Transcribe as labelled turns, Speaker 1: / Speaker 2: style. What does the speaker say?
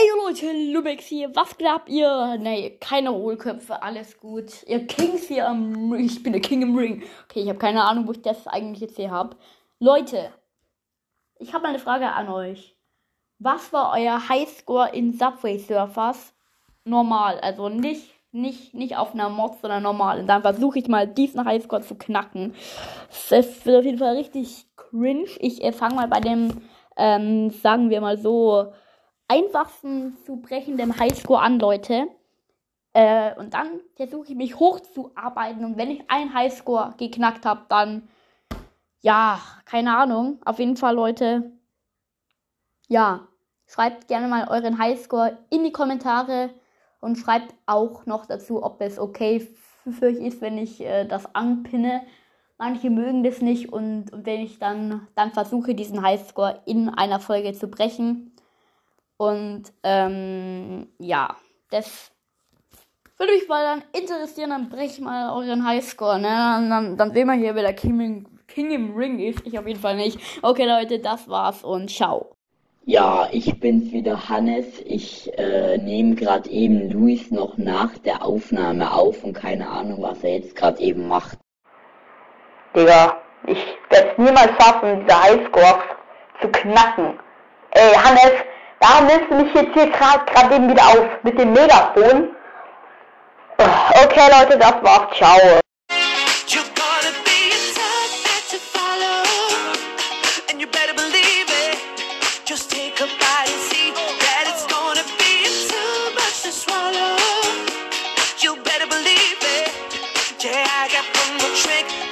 Speaker 1: Ey Leute, Lubex hier, was glaubt ihr? Nee, keine Hohlköpfe, alles gut. Ihr Kings hier am Ich bin der King im Ring. Okay, ich habe keine Ahnung, wo ich das eigentlich jetzt hier habe. Leute, ich habe eine Frage an euch. Was war euer Highscore in Subway Surfers? Normal, also nicht, nicht, nicht auf einer Mod, sondern normal. Und dann versuche ich mal diesen Highscore zu knacken. Das wird auf jeden Fall richtig cringe. Ich äh, fange mal bei dem, ähm, sagen wir mal so, einfachsten zu brechendem Highscore an, Leute. Äh, und dann versuche ich mich hochzuarbeiten. Und wenn ich einen Highscore geknackt habe, dann, ja, keine Ahnung. Auf jeden Fall, Leute, ja, schreibt gerne mal euren Highscore in die Kommentare und schreibt auch noch dazu, ob es okay für euch ist, wenn ich äh, das anpinne. Manche mögen das nicht und, und wenn ich dann, dann versuche, diesen Highscore in einer Folge zu brechen. Und ähm, ja, das würde mich mal dann interessieren, dann breche ich mal euren Highscore, ne? Und dann, dann sehen wir hier, wer der King, im- King im Ring ist. Ich auf jeden Fall nicht. Okay, Leute, das war's und ciao.
Speaker 2: Ja, ich bin's wieder, Hannes. Ich äh, nehme gerade eben Luis noch nach der Aufnahme auf und keine Ahnung, was er jetzt gerade eben macht.
Speaker 3: Digga, ich werde es niemals schaffen, diese Highscores zu knacken. Ey, Hannes, da nimmst du mich jetzt hier gerade eben wieder auf mit dem Megafon. Okay Leute, das war's. Ciao.
Speaker 4: trick